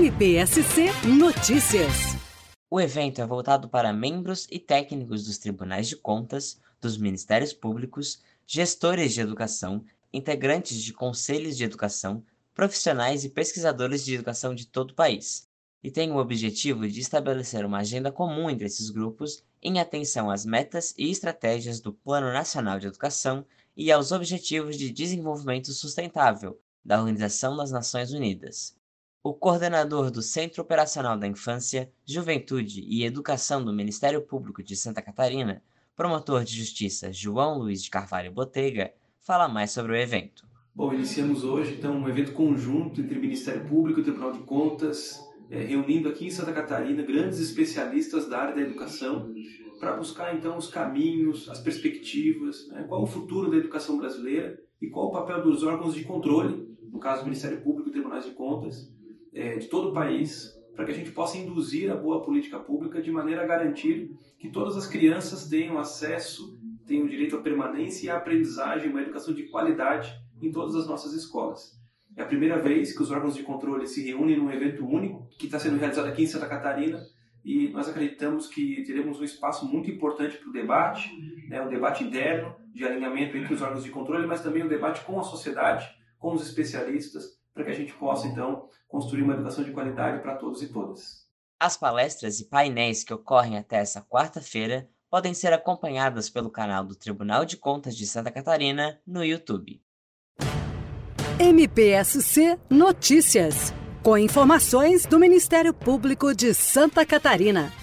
MPSC Notícias. O evento é voltado para membros e técnicos dos tribunais de contas, dos ministérios públicos, gestores de educação, integrantes de conselhos de educação, profissionais e pesquisadores de educação de todo o país, e tem o objetivo de estabelecer uma agenda comum entre esses grupos em atenção às metas e estratégias do Plano Nacional de Educação e aos Objetivos de Desenvolvimento Sustentável da Organização das Nações Unidas. O coordenador do Centro Operacional da Infância, Juventude e Educação do Ministério Público de Santa Catarina, promotor de justiça João Luiz de Carvalho Botega, fala mais sobre o evento. Bom, iniciamos hoje então um evento conjunto entre Ministério Público e Tribunal de Contas, é, reunindo aqui em Santa Catarina grandes especialistas da área da educação para buscar então os caminhos, as perspectivas, né, qual o futuro da educação brasileira e qual o papel dos órgãos de controle, no caso o Ministério Público e Tribunais de Contas, é, de todo o país, para que a gente possa induzir a boa política pública de maneira a garantir que todas as crianças tenham acesso, tenham direito à permanência e à aprendizagem, uma educação de qualidade em todas as nossas escolas. É a primeira vez que os órgãos de controle se reúnem num evento único, que está sendo realizado aqui em Santa Catarina, e nós acreditamos que teremos um espaço muito importante para o debate, né, um debate interno, de alinhamento entre os órgãos de controle, mas também um debate com a sociedade, com os especialistas, para que a gente possa, então, construir uma educação de qualidade para todos e todas. As palestras e painéis que ocorrem até essa quarta-feira podem ser acompanhadas pelo canal do Tribunal de Contas de Santa Catarina no YouTube. MPSC Notícias, com informações do Ministério Público de Santa Catarina.